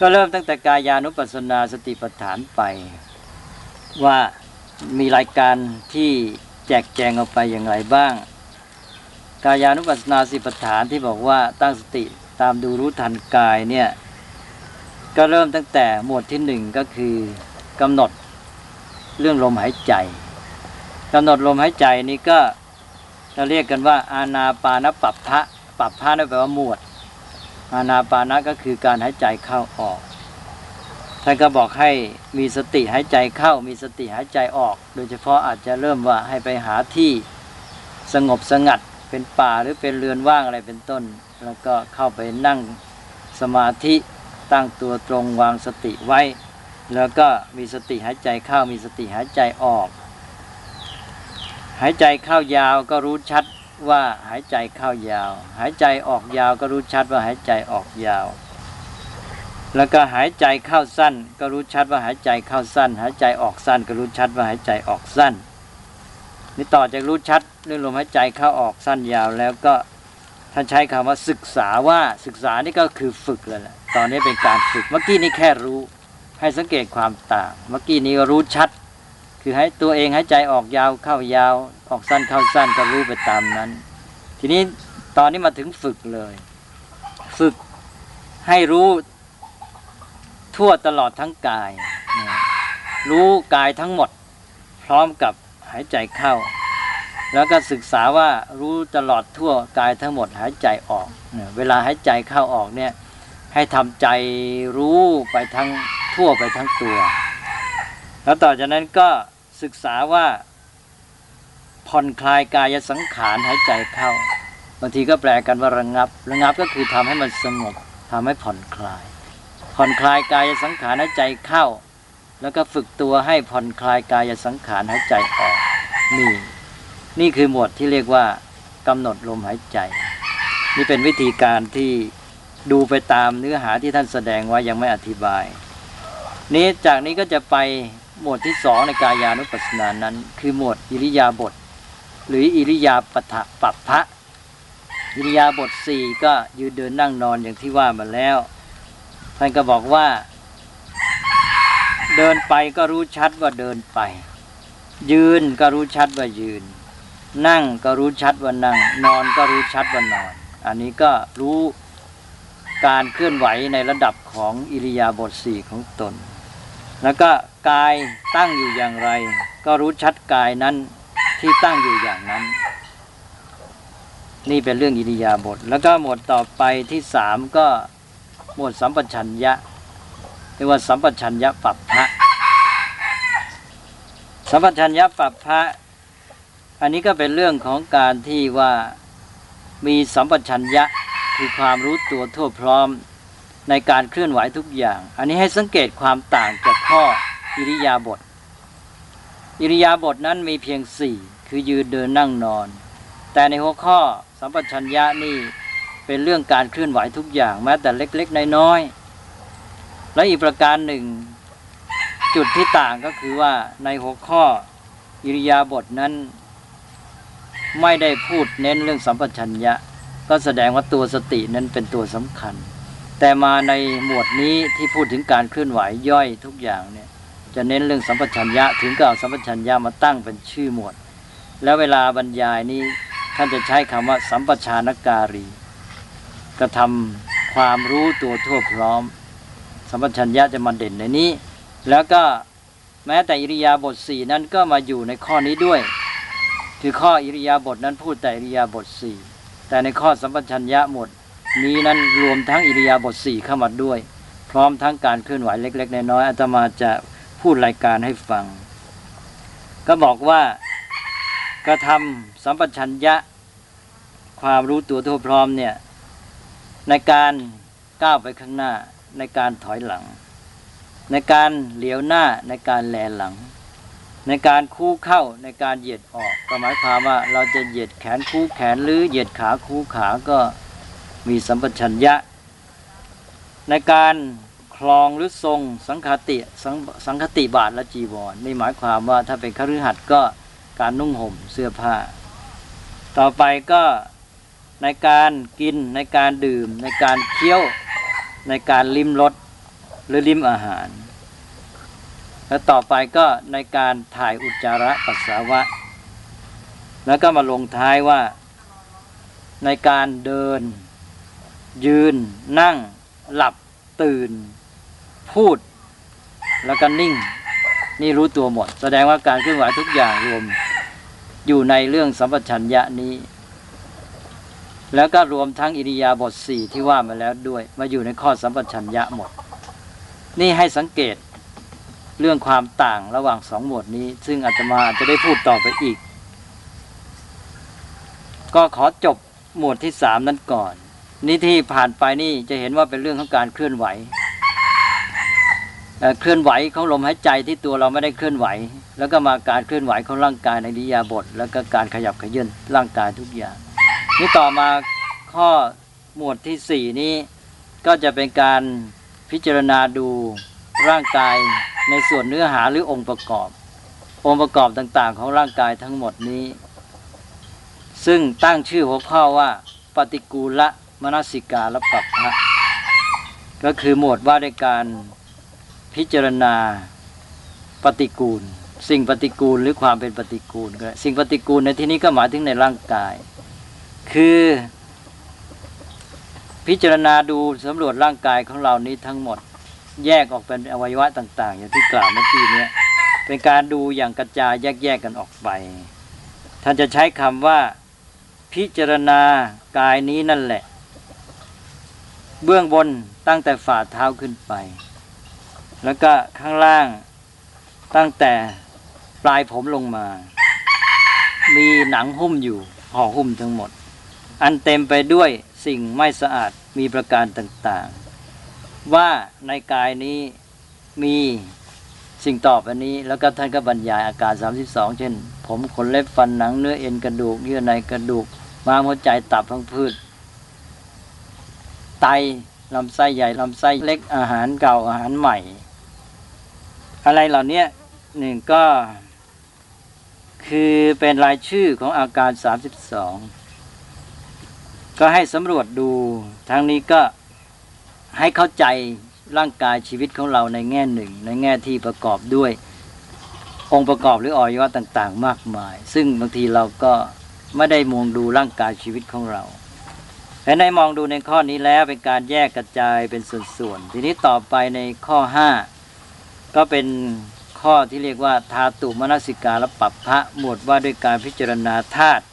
ก็เริ่มตั้งแต่กายานุปัสสนาสติปัฏฐานไป ว่ามีรายการที่แจกแจงออกไปอย่างไรบ้าง กายานุปัสสนาสติปัฏฐานที่บอกว่าตั้งสติตามดูรู้ทันกายเนี่ยก็เริ่มตั้งแต่หมวดที่หนึ่งก็คือกำหนดเรื่องลมหายใจกำหนดลมหายใจนี้ก็เราเรียกกันว่าอาณาปานปัปพะปัปพะนั่นแปลว่าหมวด อาณาปานะก็คือการหายใจเข้าออกท่านก็บอกให้มีสติหายใจเข้ามีสติหายใจออก โดยเฉพาะอาจจะเริ่มว่าให้ไปหาที่สงบสงัดเป็นป่าหรือเป็นเรือนว่างอะไรเป็นต้น แล้วก็เข้าไปนั่งสมาธิตั้งตัวตรงวางสติไว้ แล้วก็มีสติหายใจเข้ามีสติหายใจออก หายใจเข้ายาวก็รู้ชัด ว่าหายใจเข้ายาว หายใจออกยาวก็รู้ชัดว่าหายใจออกยาว แล้วก็หายใจเข้าสั้น ก็รู้ชัดว่าหายใจเข้าสั้น หายใจออกสั้น ก็รู้ชัดว่าหายใจออกสั้น นี่ต่อจากรู้ชัดเรื่องลมหายใจเข้าออกสั้นยาวแล้วก็ท่านใช้คำว่าศึกษาว่าศึกษานี่ก็คือฝึกเลยแหละตอนนี้เป็นการฝึกเมื่อกี้นี่แค่รู้ ให้สังเกตความต่าง เมื่อกี้นี้ก็รู้ชัด คือให้ตัวเองหายใจออกยาวเข้ายาว ออกสั้นเข้าสั้นก็รู้ไปตามนั้น ทีนี้ตอนนี้มาถึงฝึกเลย ฝึกให้รู้ทั่วตลอดทั้งกาย รู้กายทั้งหมด พร้อมกับหายใจเข้า แล้วก็ศึกษาว่ารู้ตลอดทั่วกายทั้งหมดหายใจออก เวลาหายใจเข้าออกเนี่ยให้ทำใจรู้ไปทั้งทั่วไปทั้งตัว แล้วต่อจากนั้นก็ศึกษาว่า ผ่อนคลายกายสังขารหายใจเข้าบางทีก็แปลกันว่าระงับ ระงับก็คือทำให้มันสงบทำให้ผ่อนคลาย ผ่อนคลายกายสังขารหายใจเข้า แล้วก็ฝึกตัวให้ผ่อนคลายกายสังขารหายใจออกนี่นี่คือหมวดที่เรียกว่ากำหนดลมหายใจ นี่เป็นวิธีการที่ดูไปตามเนื้อหาที่ท่านแสดงไว้ยังไม่อธิบาย นี้จากนี้ก็จะไปหมวดที่สองในกายานุปัสสนานั้น คือหมวดอิริยาบถ หรืออิริยาปถะปัปพะอิริยาบถสี่ก็ยืนเดินนั่งนอนอย่างที่ว่ามาแล้วท่านก็บอกว่า เดินไปก็รู้ชัดว่าเดินไป ยืนก็รู้ชัดว่ายืน นั่งก็รู้ชัดว่านั่ง นอนก็รู้ชัดว่านอน อันนี้ก็รู้การเคลื่อนไหวในระดับของอิริยาบถสี่ของตน แล้วก็กายตั้งอยู่อย่างไร ก็รู้ชัดกายนั้น ที่ตั้งอยู่อย่างนั้น นี่เป็นเรื่องอิริยาบถแล้วก็หมวดต่อไปที่สามก็หมวดสัมปชัญญะเรียกว่าสัมปชัญญะปัปพะสัมปชัญญะปัปพะอันนี้ก็เป็นเรื่องของการที่ว่ามีสัมปชัญญะคือความรู้ตัวทั่วพร้อมในการเคลื่อนไหวทุกอย่าง อันนี้ให้สังเกตความต่างจากข้ออิริยาบถ อิริยาบถนั้นมีเพียงสี่คือยืนเดินนั่งนอน แต่ในหัวข้อสัมปชัญญะนี่เป็นเรื่องการเคลื่อนไหวทุกอย่างแม้แต่เล็กๆน้อยๆและอีกประการหนึ่ง จุดที่ต่างก็คือว่าในหัวข้ออิริยาบถนั้น ไม่ได้พูดเน้นเรื่องสัมปชัญญะ ก็แสดงว่าตัวสตินั้นเป็นตัวสำคัญ แต่มาในหมวดนี้ที่พูดถึงการเคลื่อนไหวย่อยทุกอย่างเนี่ย จะเน้นเรื่องสัมปชัญญะถึงก็เอาสัมปชัญญะมาตั้งเป็นชื่อหมวด แล้วเวลาบรรยายนี้ท่านจะใช้คำว่า สัมปชานการีกระทำความรู้ตัวทั่วพร้อม สัมปชัญญะจะมาเด่นในนี้ แล้วก็แม้แต่อิริยาบถสี่นั้นก็มาอยู่ในข้อนี้ด้วย คือข้ออิริยาบถนั้นพูดแต่อิริยาบถสี่แต่ในข้อสัมปชัญญะหมด นี้นั้นรวมทั้งอิริยาบถสี่เข้ามาด้วย พร้อมทั้งการเคลื่อนไหวเล็ก ๆ น้อยๆอาตมาจะ พูดรายการให้ฟัง ก็บอกว่ากระทำสัมปชัญญะ ความรู้ตัวทั่วพร้อมเนี่ยในการก้าวไปข้างหน้าในการถอยหลัง ในการเหลียวหน้าในการแลหลัง ในการคู่เข้าในการเหยียดออกก็หมายความว่าเราจะเหยียดแขนคู่แขนหรือเหยียดขาคู่ขาก็มีสัมปชัญญะ ในการ คลองหรือทรงสังคติสสังคติบาทและจีวรนี่หมายความว่าถ้าเป็นคฤหัสถ์ก็การนุ่งห่มเสื้อผ้า ต่อไปก็ในการกินในการดื่ม ในการเคี้ยวในการลิ้มรสหรือลิ้มอาหาร แล้วต่อไปก็ในการถ่ายอุจจาระปัสสาวะ แล้วก็มาลงท้ายว่าในการเดิน ยืนนั่งหลับตื่น พูด แล้วก็นิ่ง นี่รู้ตัวหมด แสดงว่าการเคลื่อนไหวทุกอย่างรวม อยู่ในเรื่องสัมปชัญญะนี้ แล้วก็รวมทั้งอิริยาบถสี่ที่ว่ามาแล้วด้วย มาอยู่ในข้อสัมปชัญญะหมด นี่ให้สังเกตเรื่องความต่างระหว่างสองหมวดนี้ ซึ่งอาตมาอาจจะได้พูดต่อไปอีก ก็ขอจบหมวดที่สามนั้นก่อน นี่ที่ผ่านไปนี่จะเห็นว่าเป็นเรื่องของการเคลื่อนไหว เคลื่อนไหวของลมหายใจที่ตัวเราไม่ได้เคลื่อนไหว แล้วก็มาการเคลื่อนไหวของร่างกายในอิยาบถแล้วก็การขยับขยื่นร่างกายทุกอย่าง นี่ต่อมาข้อหมวดที่สี่นี้ก็จะเป็นการพิจารณาดูร่างกายในส่วนเนื้อหาหรือองค์ประกอบ องค์ประกอบต่างๆ ของร่างกายทั้งหมดนี้ ซึ่งตั้งชื่อหัวข้อว่า ปฏิกูลมนสิกาและปัปพะก็คือหมวดว่าด้วยการ พิจารณาปฏิกูล สิ่งปฏิกูลหรือความเป็นปฏิกูลก็สิ่งปฏิกูลในที่นี้ก็หมายถึงในร่างกาย คือพิจารณาดูสำรวจร่างกายของเรานี้ทั้งหมด แยกออกเป็นอวัยวะต่าง ๆ อย่างที่กล่าวเมื่อกี้นี้เป็นการดูอย่างกระจายแยกๆกันออกไป ท่านจะใช้คำว่า พิจารณากายนี้นั่นแหละ เบื้องบนตั้งแต่ฝ่าเท้าขึ้นไป แล้วก็ข้างล่างตั้งแต่ปลายผมลงมา มีหนังหุ้มอยู่ห่อหุ้มทั้งหมด อันเต็มไปด้วยสิ่งไม่สะอาดมีประการต่างๆ ว่าในกายนี้มีสิ่งตอบอันนี้ แล้วก็ท่านก็บรรยายอาการ 32 เช่น ผมขนเล็บฟันหนังเนื้อเอ็นกระดูกเยื่อในกระดูกม้ามหัวใจตับพังพืช ไตลำไส้ใหญ่ลำไส้เล็กอาหารเก่าอาหารใหม่ อะไรเหล่านี้หนึ่งก็ คือเป็นรายชื่อของอาการ 32 ก็ให้สำรวจดูทั้งนี้ก็ให้เข้าใจร่างกายชีวิตของเราในแง่หนึ่ง ในแง่ที่ประกอบด้วยองค์ประกอบหรืออวัยวะต่าง ๆ มากมาย ซึ่งบางทีเราก็ไม่ได้มองดูร่างกายชีวิตของเราแต่ในมองดูในข้อนี้แล้วเป็นการแยกกระจายเป็นส่วนๆ ทีนี้ต่อไปในข้อ 5 ก็เป็นข้อที่เรียกว่าทาตุมนสิการะปัปพะหมวดว่าด้วยการพิจารณาธาตุ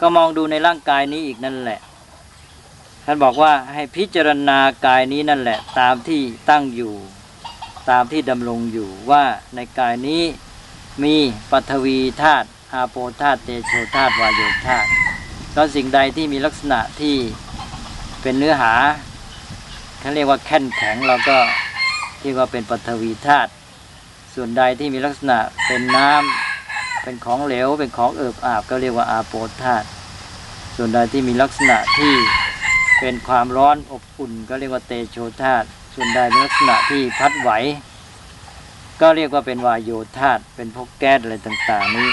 ก็มองดูในร่างกายนี้อีกนั่นแหละ ท่านบอกว่าให้พิจารณากายนี้นั่นแหละ ตามที่ตั้งอยู่ ตามที่ดำรงอยู่ว่าในกายนี้มีปัทวีธาตุอาโปธาตุเตโชธาตุวายโยธาตุก็สิ่งใดที่มีลักษณะที่เป็นเนื้อหาเขาเรียกว่าแข็งแข็งเราก็ เรียกว่าเป็นปัทวีธาตุส่วนใดที่มีลักษณะเป็นน้ำเป็นของเหลว เป็นของเอิบอาบก็เรียกว่าอาโปธาตุส่วนใดที่มีลักษณะที่เป็นความร้อนอบอุ่น ก็เรียกว่าเตโชธาตุส่วนใดมีลักษณะที่พัดไหว ก็เรียกว่าเป็นวายโยธาตุเป็นพวกแก๊สอะไรต่างๆนี้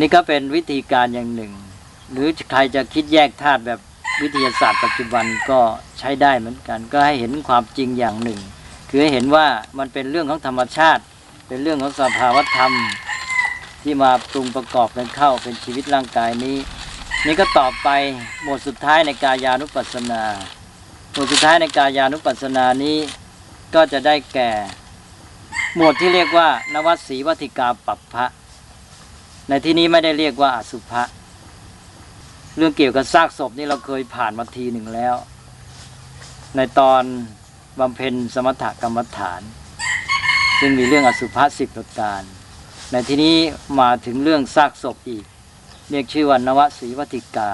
นี่ก็เป็นวิธีการอย่างหนึ่ง หรือใครจะคิดแยกธาตุแบบ วิทยาศาสตร์ปัจจุบันก็ใช้ได้เหมือนกัน ก็ให้เห็นความจริงอย่างหนึ่ง คือให้เห็นว่ามันเป็นเรื่องของธรรมชาติ เป็นเรื่องของสภาวธรรม ที่มาปรุงประกอบกันเข้าเป็นชีวิตร่างกายนี้ นี่ก็ต่อไปหมวดสุดท้ายในกายานุปัสสนาหมวดสุดท้ายในกายานุปัสสนานี้ก็จะได้แก่ หมวดที่เรียกว่านวสีวัติกาปัปพะในที่นี้ไม่ได้เรียกว่าอสุภะ เรื่องเกี่ยวกับซากศพนี่เราเคยผ่านมาทีหนึ่งแล้ว ในตอนบำเพ็ญสมถกรรมฐาน ซึ่งมีเรื่องอสุภะสิบประการ ในที่นี้มาถึงเรื่องซากศพอีก เรียกชื่อว่านวสีวัติกา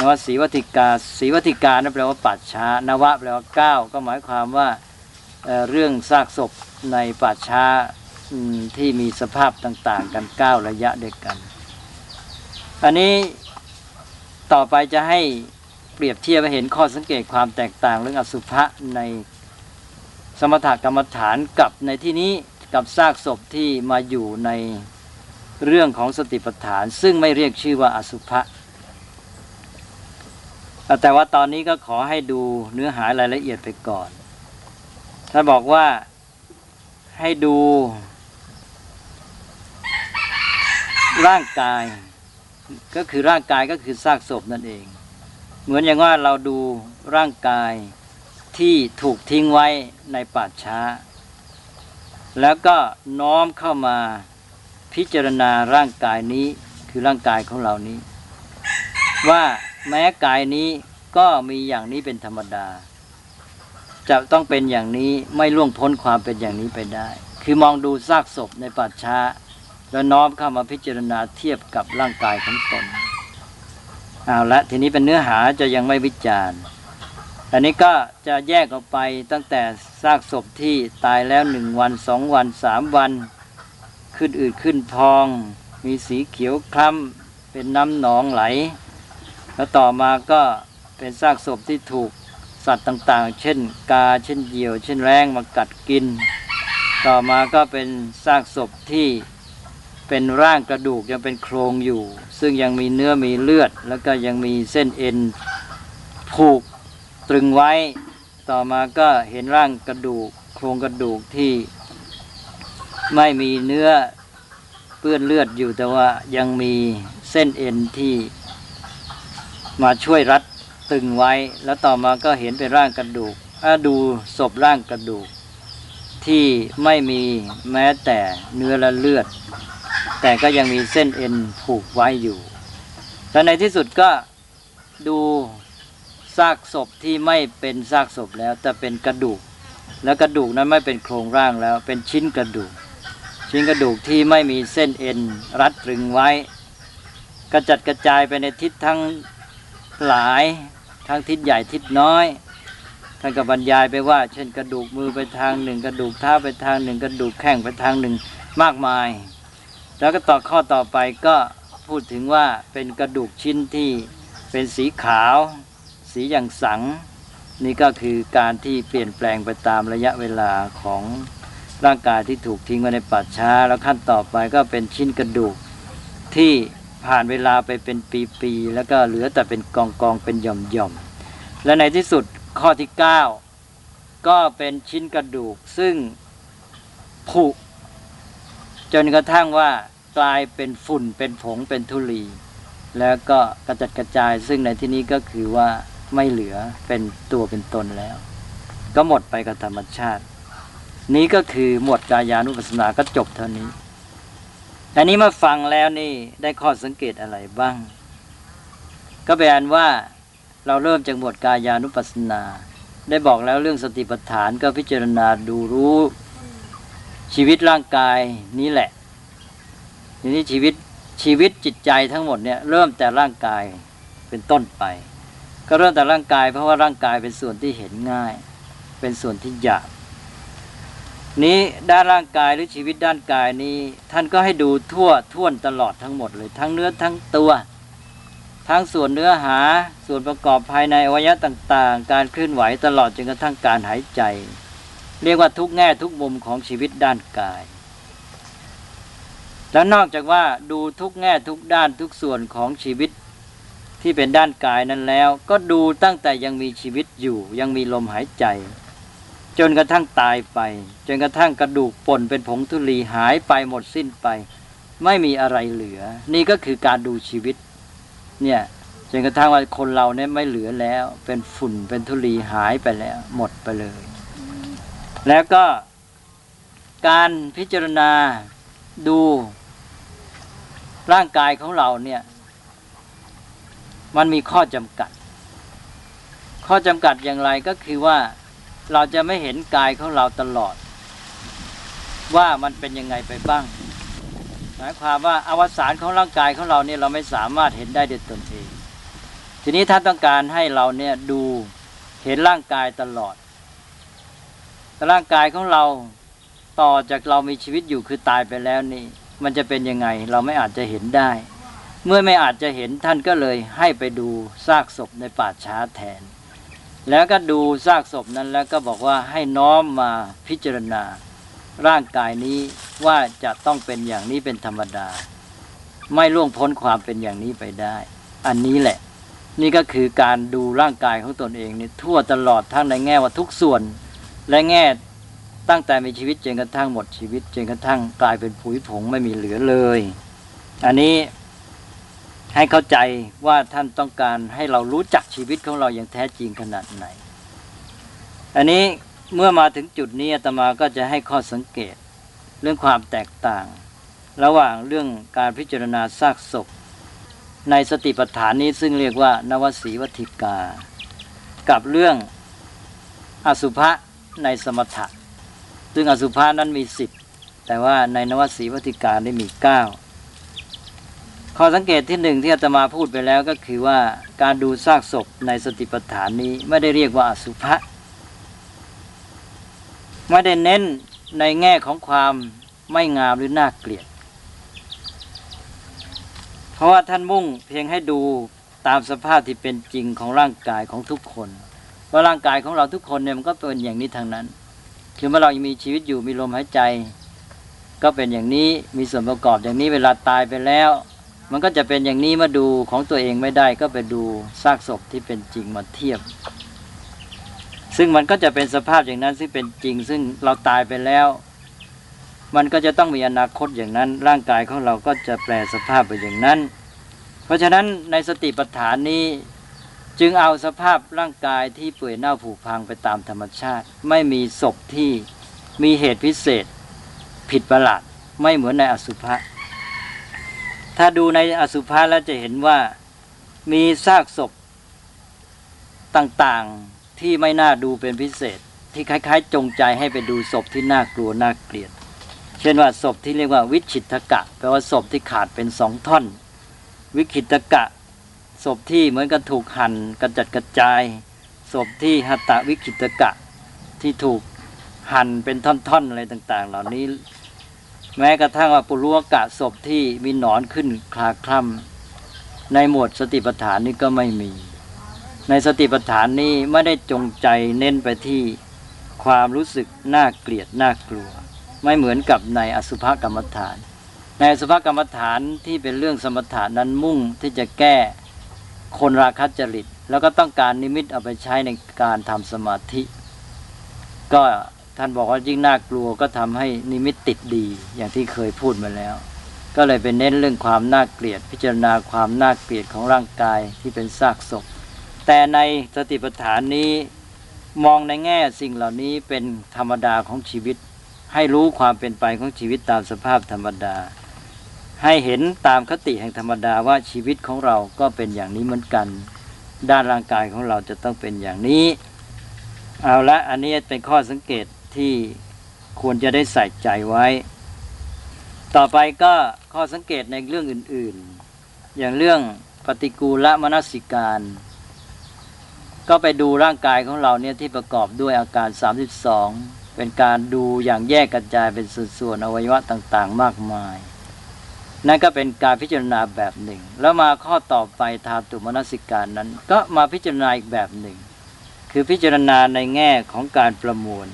นวสีวัติกาสีวัติกานั่นแปลว่าปัดช้านวะแปลว่าเก้าก็หมายความว่าเเรื่องซากศพในป่าช้าที่มีสภาพต่าง ๆ กันเก้าระยะเด้วกัน อันนี้ ต่อไปจะให้เปรียบเทียบให้เห็นข้อสังเกตความแตกต่างเรื่องอสุภะในสมถกรรมฐานกับในที่นี้กับซากศพที่มาอยู่ในเรื่องของสติปัฏฐาน ซึ่งไม่เรียกชื่อว่าอสุภะอะแต่ว่าตอนนี้ก็ขอให้ดูเนื้อหารายละเอียดไปก่อนท่านบอกว่าให้ดูร่างกาย ก็คือร่างกายก็คือซากศพนั่นเอง เหมือนอย่างว่าเราดูร่างกายที่ถูกทิ้งไว้ในป่าช้า แล้วก็น้อมเข้ามาพิจารณาร่างกายนี้คือร่างกายของเรานี้ ว่าแม้กายนี้ก็มีอย่างนี้เป็นธรรมดา จะต้องเป็นอย่างนี้ไม่ล่วงพ้นความเป็นอย่างนี้ไปได้ คือมองดูซากศพในป่าช้า แล้วน้อมเข้ามาพิจารณาเทียบกับร่างกายของตนเอาละทีนี้เป็นเนื้อหาจะยังไม่วิจารณ์อันนี้ก็จะแยกออกไปตั้งแต่ซากศพที่ตายแล้วหนึ่งวันสองวันสามวัน ขึ้นอืดขึ้นพอง มีสีเขียวคล้ำเป็นน้ำหนองไหล แล้วต่อมาก็เป็นซากศพที่ถูกสัตว์ต่างๆ เช่นกาเช่นเหยี่ยว เช่นแร้งมากัดกิน ต่อมาก็เป็นซากศพที่ เป็นร่างกระดูกยังเป็นโครงอยู่ ซึ่งยังมีเนื้อมีเลือด แล้วก็ยังมีเส้นเอ็นผูกตรึงไว้ ต่อมาก็เห็นร่างกระดูก โครงกระดูกที่ไม่มีเนื้อเปื้อนเลือดอยู่แต่ว่ายังมีเส้นเอ็นที่มาช่วยรัดตึงไว้ แล้วต่อมาก็เห็นเป็นร่างกระดูกถ้าดูศพร่างกระดูกที่ไม่มีแม้แต่เนื้อและเลือด แต่ก็ยังมีเส้นเอ็นผูกไว้อยู่และในที่สุดก็ดูซากศพที่ไม่เป็นซากศพแล้ว แต่เป็นกระดูก แล้วกระดูกนั้นไม่เป็นโครงร่างแล้ว เป็นชิ้นกระดูก ชิ้นกระดูกที่ไม่มีเส้นเอ็นรัดตรึงไว้ กระจัดกระจายไปในทิศทั้งหลายทั้งทิศใหญ่ทิศน้อยท่านก็บรรยายไปว่า เช่นกระดูกมือไปทางหนึ่ง กระดูกเท้าไปทางหนึ่ง กระดูกแข้งไปทางหนึ่งมากมาย แล้วก็ต่อข้อต่อไปก็พูดถึงว่าเป็นกระดูกชิ้นที่เป็นสีขาว สีอย่างสัง นี่ก็คือการที่เปลี่ยนแปลงไปตามระยะเวลาของร่างกายที่ถูกทิ้งไว้ในป่าช้า แล้วขั้นต่อไปก็เป็นชิ้นกระดูกที่ผ่านเวลาไปเป็นปีๆแล้วก็เหลือแต่เป็นกองกองๆเป็นหย่อมๆและในที่สุดข้อที่ 9 ก็เป็นชิ้นกระดูกซึ่งผุ จนกระทั่งว่ากลายเป็นฝุ่นเป็นผงเป็นธุลี แล้วก็กระจัดกระจายซึ่งในที่นี้ก็คือว่าไม่เหลือเป็นตัวเป็นตนแล้ว ก็หมดไปกับธรรมชาติ นี้ก็คือหมวดกายานุปัสสนาก็จบเท่านี้อันนี้มาฟังแล้วนี่ได้ข้อสังเกตอะไรบ้าง ก็แปลว่าเราเริ่มจากหมวดกายานุปัสสนา ได้บอกแล้วเรื่องสติปัฏฐานก็พิจารณาดูรู้ ชีวิตร่างกายนี้แหละ ทีนี้ชีวิตชีวิตจิตใจทั้งหมดเนี่ยเริ่มแต่ร่างกายเป็นต้นไป ก็เริ่มแต่ร่างกาย เพราะว่าร่างกายเป็นส่วนที่เห็นง่าย เป็นส่วนที่หยาบนี้ด้านร่างกายหรือชีวิตด้านกายนี้ ท่านก็ให้ดูทั่วท่วนตลอดทั้งหมดเลย ทั้งเนื้อทั้งตัว ทั้งส่วนเนื้อหาส่วนประกอบภายในอวัยวะต่าง ๆ การเคลื่อนไหวตลอดจนกระทั่งการหายใจ เรียกว่าทุกแง่ทุกมุมของชีวิตด้านกาย แล้วนอกจากว่าดูทุกแง่ทุกด้านทุกส่วนของชีวิตที่เป็นด้านกายนั้นแล้ว ก็ดูตั้งแต่ยังมีชีวิตอยู่ ยังมีลมหายใจ จนกระทั่งตายไป จนกระทั่งกระดูกป่นเป็นผงธุลีหายไปหมดสิ้นไป ไม่มีอะไรเหลือ นี่ก็คือการดูชีวิต เนี่ยจนกระทั่งว่าคนเราเนี่ยไม่เหลือแล้ว เป็นฝุ่นเป็นธุลีหายไปแล้ว หมดไปเลย แล้วก็การพิจารณาดูร่างกายของเราเนี่ย มันมีข้อจำกัด ข้อจำกัดอย่างไรก็คือว่าเราจะไม่เห็นกายของเราตลอด ว่ามันเป็นยังไงไปบ้างหมายความว่าอวสานของร่างกายของเราเนี่ยเราไม่สามารถเห็นได้ด้วยตนเอง ทีนี้ท่านต้องการให้เราเนี่ยดูเห็นร่างกายตลอด ร่างกายของเราต่อจากเรามีชีวิตอยู่คือตายไปแล้วนี่ มันจะเป็นยังไงเราไม่อาจจะเห็นได้ เมื่อไม่อาจจะเห็นท่านก็เลยให้ไปดูซากศพในป่าช้าแทน แล้วก็ดูซากศพนั้นแล้วก็บอกว่าให้น้อมมาพิจารณา ร่างกายนี้ว่าจะต้องเป็นอย่างนี้เป็นธรรมดา ไม่ล่วงพ้นความเป็นอย่างนี้ไปได้ อันนี้แหละ นี่ก็คือการดูร่างกายของตนเองนี่ทั่วตลอดทั้งในแง่ว่าทุกส่วน และแง่ตั้งแต่มีชีวิตจนกระทั่งหมดชีวิตจนกระทั่งกลายเป็นผุยผงไม่มีเหลือเลย อันนี้ให้เข้าใจว่าท่านต้องการให้เรารู้จักชีวิตของเราอย่างแท้จริงขนาดไหน อันนี้เมื่อมาถึงจุดนี้อาตมาก็จะให้ข้อสังเกตเรื่องความแตกต่าง ระหว่างเรื่องการพิจารณาซากศพ ในสติปัฏฐานนี้ซึ่งเรียกว่านวสีวัติกา กับเรื่องอสุภะ ในสมถะ ซึ่งอสุภะนั้นมีสิบแต่ว่าในนวสีวัติการได้มีเก้าข้อสังเกตที่หนึ่งที่อาตมาพูดไปแล้วก็คือว่าการดูซากศพในสติปัฏฐานนี้ไม่ได้เรียกว่าอสุภะไม่ได้เน้นในแง่ของความไม่งามหรือน่าเกลียด เพราะว่าท่านมุ่งเพียงให้ดูตามสภาพที่เป็นจริงของร่างกายของทุกคน ว่าร่างกายของเราทุกคนเนี่ยมันก็เป็นอย่างนี้ทางนั้น คือเมื่อเรายังมีชีวิตอยู่มีลมหายใจ ก็เป็นอย่างนี้มีส่วนประกอบอย่างนี้เวลาตายไปแล้ว มันก็จะเป็นอย่างนี้มาดูของตัวเองไม่ได้ก็ไปดูซากศพที่เป็นจริงมาเทียบ ซึ่งมันก็จะเป็นสภาพอย่างนั้นซึ่งเป็นจริง ซึ่งเราตายไปแล้ว มันก็จะต้องมีอนาคตอย่างนั้น ร่างกายของเราก็จะแปลสภาพไปอย่างนั้น เพราะฉะนั้นในสติปัฏฐานนี้ จึงเอาสภาพร่างกายที่เปื่อยเน่าผุพังไปตามธรรมชาติ ไม่มีศพที่มีเหตุพิเศษ ผิดประหลาดไม่เหมือนในอสุภะถ้าดูในอสุภะแล้วจะเห็นว่ามีซากศพต่างๆที่ไม่น่าดูเป็นพิเศษ ที่คล้าย ๆ จงใจให้ไปดูศพที่น่ากลัวน่าเกลียด เช่นว่าศพที่เรียกว่าวิชิตกะแปลว่าศพที่ขาดเป็นสองท่อน วิคิตกะ ศพที่เหมือนกับถูกหั่นกระจัดกระจาย ศพที่หัตตวิคิตกะที่ถูกหั่นเป็นท่อนๆอะไรต่าง ๆ เหล่านี้ แม้กระทั่งว่าปุรุวกะศพที่มีหนอนขึ้นคลาคล่ำในหมวดสติปัฏฐานนี้ก็ไม่มี ในสติปัฏฐานนี้ไม่ได้จงใจเน้นไปที่ความรู้สึกน่าเกลียดน่ากลัว ไม่เหมือนกับในอสุภกรรมฐาน ในอสุภกรรมฐานที่เป็นเรื่องสมถานั้นมุ่งที่จะแก้ คนราคะจริต แล้วก็ต้องการนิมิตเอาไปใช้ในการทำสมาธิ ก็ท่านบอกว่ายิ่งน่ากลัวก็ทำให้นิมิตติดดี อย่างที่เคยพูดมาแล้ว ก็เลยเป็นเน้นเรื่องความน่าเกลียด พิจารณาความน่าเกลียดของร่างกายที่เป็นซากศพ แต่ในสติปัฏฐานนี้มองในแง่สิ่งเหล่านี้เป็นธรรมดาของชีวิต ให้รู้ความเป็นไปของชีวิตตามสภาพธรรมดา ให้เห็นตามคติแห่งธรรมดาว่าชีวิตของเราก็เป็นอย่างนี้เหมือนกัน ด้านร่างกายของเราจะต้องเป็นอย่างนี้ เอาละอันนี้เป็นข้อสังเกตที่ควรจะได้ใส่ใจไว้ ต่อไปก็ข้อสังเกตในเรื่องอื่น ๆ อย่างเรื่องปฏิกูลมนสิการ ก็ไปดูร่างกายของเราเนี่ยที่ประกอบด้วยอาการ 32 เป็นการดูอย่างแยกกระจายเป็นส่วนๆอวัยวะต่างๆ มากมาย นั่นก็เป็นการพิจารณาแบบหนึ่ง แล้วมาข้อต่อไปทาตุมนสิการนั้น ก็มาพิจารณาอีกแบบหนึ่ง คือพิจารณาในแง่ของการประมวล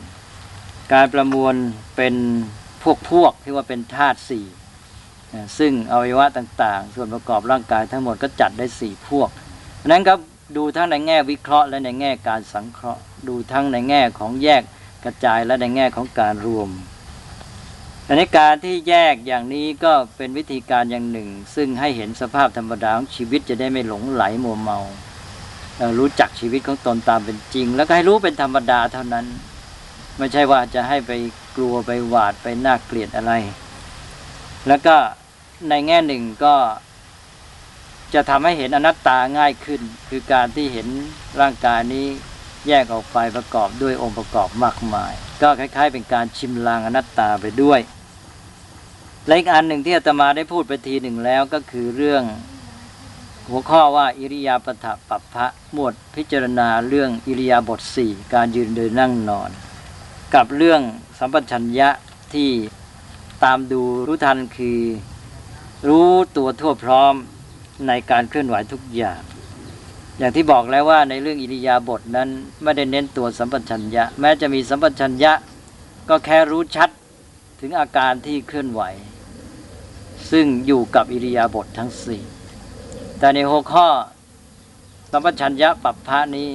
การประมวลเป็นพวกพวกที่ว่าเป็นธาตุสี่ซึ่งอวัยวะต่างๆ ส่วนประกอบร่างกายทั้งหมดก็จัดได้สี่พวกนั้นก็ดูทั้งในแง่วิเคราะห์ และในแง่การสังเคราะห์ ดูทั้งในแง่ของแยกกระจายและในแง่ของการรวม แต่ในการที่แยกอย่างนี้ก็เป็นวิธีการอย่างหนึ่ง ซึ่งให้เห็นสภาพธรรมดาของชีวิตจะได้ไม่หลงไหลมัวเมา รู้จักชีวิตของตนตามเป็นจริง แล้วก็ให้รู้เป็นธรรมดาเท่านั้น ไม่ใช่ว่าจะให้ไปกลัวไปหวาดไปน่าเกลียดอะไร แล้วก็ในแง่หนึ่งก็จะทำให้เห็นอนัตตาง่ายขึ้น คือการที่เห็นร่างกายนี้ แยกออกไปประกอบด้วยองค์ประกอบมากมาย ก็คล้าย ๆ เป็นการชิมลางอนัตตาไปด้วย และอีกอันหนึ่งที่อาตมาได้พูดไปทีหนึ่งแล้วก็คือเรื่อง หัวข้อว่าอิริยาปถปัปพะหมวดพิจารณาเรื่องอิริยาบถสี่การยืนเดินนั่งนอน กับเรื่องสัมปชัญญะที่ตามดูรู้ทันคือ รู้ตัวทั่วพร้อมในการเคลื่อนไหวทุกอย่าง อย่างที่บอกแล้วว่าในเรื่องอิริยาบถนั้นไม่ได้เน้นตัวสัมปชัญญะ แม้จะมีสัมปชัญญะ ก็แค่รู้ชัดถึงอาการที่เคลื่อนไหว ซึ่งอยู่กับอิริยาบถทั้งสี่แต่ในหัวข้อสัมปชัญญะปัปพะนี้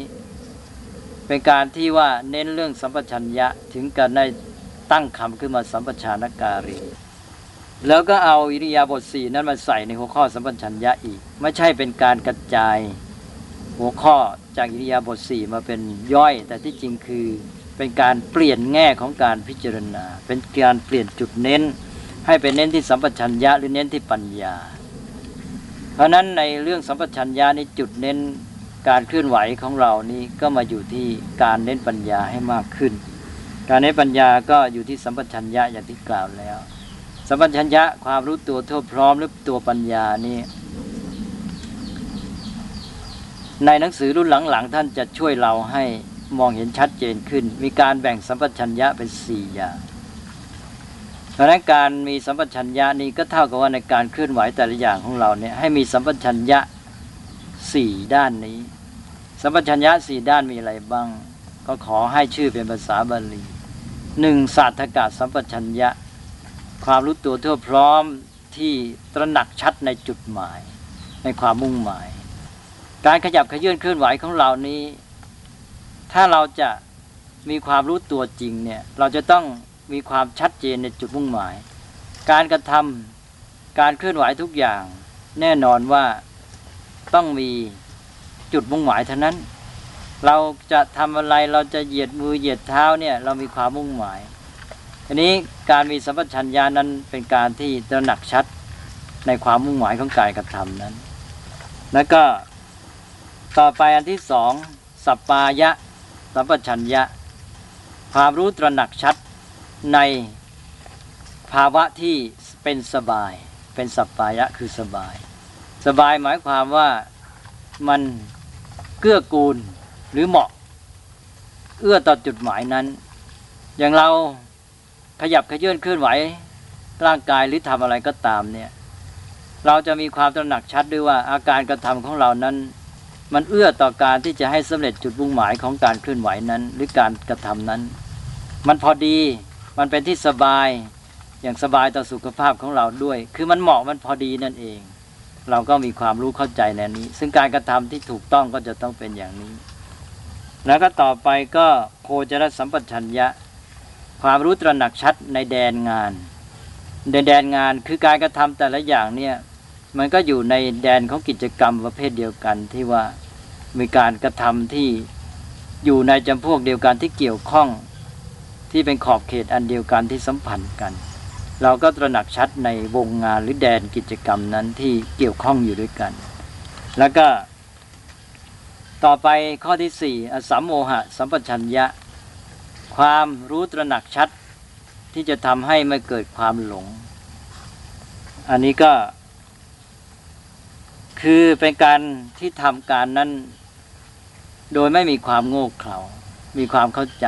เป็นการที่ว่าเน้นเรื่องสัมปชัญญะถึงการได้ตั้งคำขึ้นมาสัมปชานการีแล้วก็เอาอิริยาบถสี่นั้นมาใส่ในหัวข้อสัมปชัญญะอีก ไม่ใช่เป็นการกระจาย หัวข้อจากอิริยาบถสี่มาเป็นย่อย แต่ที่จริงคือเป็นการเปลี่ยนแง่ของการพิจารณา เป็นการเปลี่ยนจุดเน้น ให้เป็นเน้นที่สัมปชัญญะหรือเน้นที่ปัญญา เพราะฉะนั้นในเรื่องสัมปชัญญะนี่จุดเน้นการเคลื่อนไหวของเรานี่ก็มาอยู่ที่การเน้นปัญญาให้มากขึ้น การเน้นปัญญาก็อยู่ที่สัมปชัญญะอย่างที่กล่าวแล้ว สัมปชัญญะความรู้ตัวทั่วพร้อมหรือตัวปัญญานี่ ในหนังสือรุ่นหลังๆ ท่านจะช่วยเราให้มองเห็นชัดเจนขึ้น มีการแบ่งสัมปชัญญะเป็นสี่อย่างเพราะนั้นการมีสัมปชัญญะนี้ก็เท่ากับว่าในการเคลื่อนไหวแต่ละอย่างของเราเนี่ยให้มีสัมปชัญญะสี่ด้านนี้ สัมปชัญญะสี่ด้านมีอะไรบ้าง ก็ขอให้ชื่อเป็นภาษาบาลีหนึ่งศาสตกาสัมปชัญญะ ความรู้ตัวทั่วพร้อมที่ตระหนักชัดในจุดหมาย ในความมุ่งหมาย การขยับขยื่นเคลื่อนไหวของเรานี้ ถ้าเราจะมีความรู้ตัวจริงเนี่ย เราจะต้องมีความชัดเจนในจุดมุ่งหมาย การกระทำการเคลื่อนไหวทุกอย่าง แน่นอนว่าต้องมีจุดมุ่งหมายเท่านั้น เราจะทำอะไรเราจะเหยียดมือเหยียดเท้าเนี่ย เรามีความมุ่งหมายทีนี้การมีสัมปชัญญะนั้นเป็นการที่ตระหนักชัดในความมุ่งหมายของกายกระทำนั้น แล้วก็ ต่อไปอันที่สองสัปปายะ สัมปชัญญะ ความรู้ตระหนักชัดในภาวะที่เป็นสบาย เป็นสัปปายะคือสบาย สบายหมายความว่ามันเกื้อกูลหรือเหมาะ เอื้อต่อจุดหมายนั้น อย่างเราขยับขยื่นเคลื่อนไหว ร่างกายหรือทำอะไรก็ตามเนี่ย เราจะมีความตระหนักชัดด้วยว่าอาการกระทำของเรานั้น มันเอื้อต่อการที่จะให้สำเร็จจุดมุ่งหมายของการเคลื่อนไหวนั้น หรือการกระทำนั้น มันพอดีมันเป็นที่สบายอย่างสบายต่อสุขภาพของเราด้วย คือมันเหมาะมันพอดีนั่นเอง เราก็มีความรู้เข้าใจในนี้ ซึ่งการกระทำที่ถูกต้องก็จะต้องเป็นอย่างนี้ แล้วก็ต่อไปก็โคจรสัมปชัญญะ ความรู้ตระหนักชัดในแดนงานในแดนงานคือการกระทำแต่ละอย่างเนี่ย มันก็อยู่ในแดนของกิจกรรมประเภทเดียวกันที่ว่ามีการกระทำที่อยู่ในจำพวกเดียวกันที่เกี่ยวข้องที่เป็นขอบเขตอันเดียวกันที่สัมพันธ์กัน เราก็ตระหนักชัดในวงงานหรือแดนกิจกรรมนั้นที่เกี่ยวข้องอยู่ด้วยกัน แล้วก็ ต่อไปข้อที่สี่อสัมโมหะ สัมปชัญญะ ความรู้ตระหนักชัดที่จะทำให้ไม่เกิดความหลง อันนี้ก็ คือเป็นการที่ทำการนั้น โดยไม่มีความโง่เขลา มีความเข้าใจ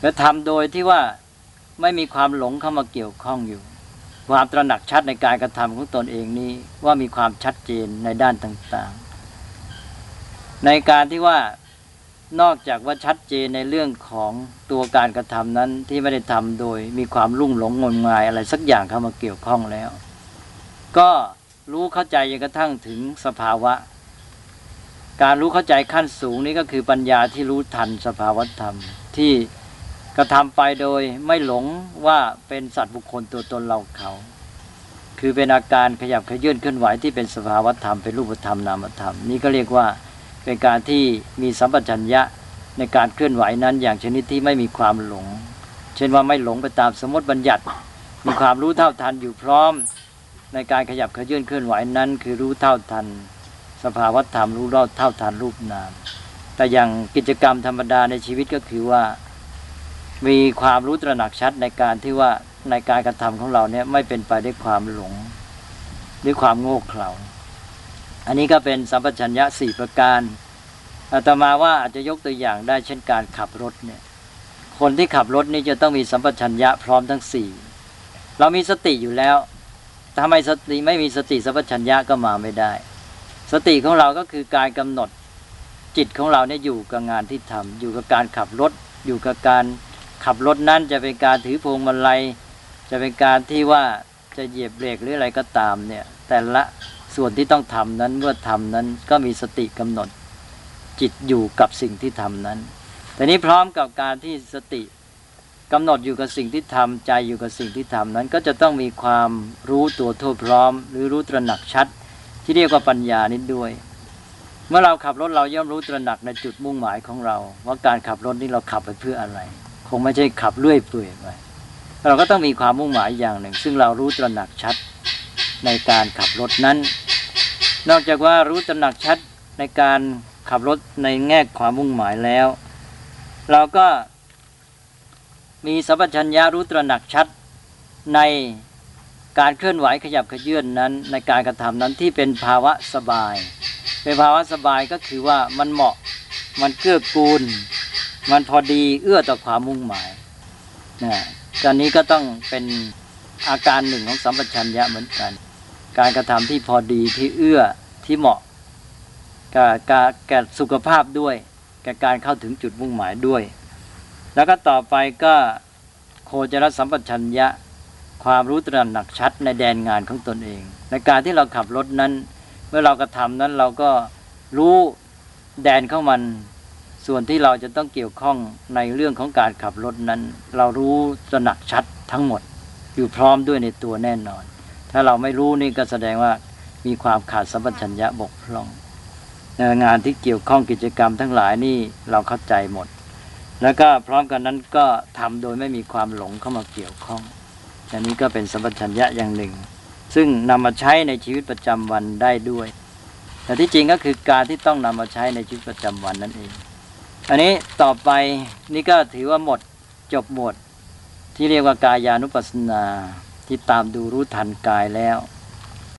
และทำโดยที่ว่าไม่มีความหลงเข้ามาเกี่ยวข้องอยู่ ความตระหนักชัดในการกระทำของตนเองนี้ว่ามีความชัดเจนในด้านต่างๆ ในการที่ว่านอกจากว่าชัดเจนในเรื่องของตัวการกระทำนั้นที่ไม่ได้ทำโดยมีความลุ่งหลงงมงายอะไรสักอย่างเข้ามาเกี่ยวข้องแล้ว ก็ รู้เข้าใจจนกระทั่งถึงสภาวะ การรู้เข้าใจขั้นสูงนี้ก็คือปัญญาที่รู้ทันสภาวธรรม ที่กระทำไปโดยไม่หลงว่าเป็นสัตว์บุคคลตัวตนเราเขา คือเป็นอาการขยับขยื่นเคลื่อนไหวที่เป็นสภาวธรรมเป็นรูปธรรมนามธรรม นี่ก็เรียกว่าเป็นการที่มีสัมปชัญญะในการเคลื่อนไหวนั้นอย่างชนิดที่ไม่มีความหลง เช่นว่าไม่หลงไปตามสมมติบัญญัติ มีความรู้เท่าทันอยู่พร้อม ในการขยับขยื่นเคลื่อนไหวนั้น คือรู้เท่าทัน สภาวะธรรมรู้รอดเท่าทันรูปนาม แต่อย่างกิจกรรมธรรมดาในชีวิตก็คือว่า มีความรู้ตระหนักชัดในการที่ว่าในการกระทำของเราเนี่ยไม่เป็นไปด้วยความหลงด้วยความโง่เขลาอันนี้ก็เป็นสัมปชัญญะสี่ประการอาตมาว่าอาจจะยกตัวอย่างได้เช่นการขับรถเนี่ยคนที่ขับรถนี่จะต้องมีสัมปชัญญะพร้อมทั้งสี่เรามีสติอยู่แล้ว ทำไมสติไม่มีสติสัมปชัญญะก็มาไม่ได้ สติของเราก็คือการกำหนดจิตของเราเนี่ยอยู่กับงานที่ทำอยู่กับการขับรถ อยู่กับการขับรถนั้นจะเป็นการถือพวงมาลัยจะเป็นการที่ว่าจะเหยียบเบรกหรืออะไรก็ตามเนี่ยแต่ละส่วนที่ต้องทำนั้นเมื่อทำนั้นก็มีสติกำหนดจิตอยู่กับสิ่งที่ทำนั้นแต่นี้พร้อมกับการที่สติ กำหนดอยู่กับสิ่งที่ทำใจอยู่กับสิ่งที่ทำนั้น ก็จะต้องมีความรู้ตัวทั่วพร้อม หรือรู้ตระหนักชัด ที่เรียกว่าปัญญานิดด้วย เมื่อเราขับรถเราย่อมรู้ตระหนักในจุดมุ่งหมายของเรา ว่าการขับรถนี้เราขับไปเพื่ออะไร คงไม่ใช่ขับเลื่อยเปื่อยไปเราก็ต้องมีความมุ่งหมายอย่างหนึ่ง ซึ่งเรารู้ตระหนักชัดในการขับรถนั้น นอกจากว่ารู้ตระหนักชัดในการขับรถในแง่ความมุ่งหมายแล้ว เราก็ มีสัพพัญญารู้ตระหนักชัดในการเคลื่อนไหวขยับขยื่นนั้น ในการกระทำนั้นที่เป็นภาวะสบาย เป็นภาวะสบายก็คือว่ามันเหมาะมันเกื้อกูล มันพอดีเอื้อต่อความมุ่งหมายนะการนี้ก็ต้องเป็นอาการหนึ่งของสัมปชัญญะเหมือนกัน การกระทำที่พอดีที่เอื้อที่เหมาะกับกับแก่สุขภาพด้วยแก่การเข้าถึงจุดมุ่งหมายด้วย แล้วก็ต่อไปก็โคจรสัมปชัญญะ ความรู้ตระหนักชัดในแดนงานของตนเอง ในการที่เราขับรถนั้น เมื่อเรากระทำนั้นเราก็รู้แดนของมัน ส่วนที่เราจะต้องเกี่ยวข้องในเรื่องของการขับรถนั้น เรารู้ตระหนักชัดทั้งหมด อยู่พร้อมด้วยในตัวแน่นอน ถ้าเราไม่รู้นี่ก็แสดงว่ามีความขาดสัมปชัญญะบกพร่องงานที่เกี่ยวข้องกิจกรรมทั้งหลายนี่เราเข้าใจหมด แล้วก็พร้อมกันนั้นก็ทำโดยไม่มีความหลงเข้ามาเกี่ยวข้องอันนี้ก็เป็นสัมปชัญญะอย่างหนึ่ง ซึ่งนำมาใช้ในชีวิตประจำวันได้ด้วย แต่ที่จริงก็คือการที่ต้องนำมาใช้ในชีวิตประจำวันนั่นเอง อันนี้ต่อไปนี่ก็ถือว่าหมดจบหมดที่เรียกว่ากายานุปัสสนาที่ตามดูรู้ทันกายแล้ว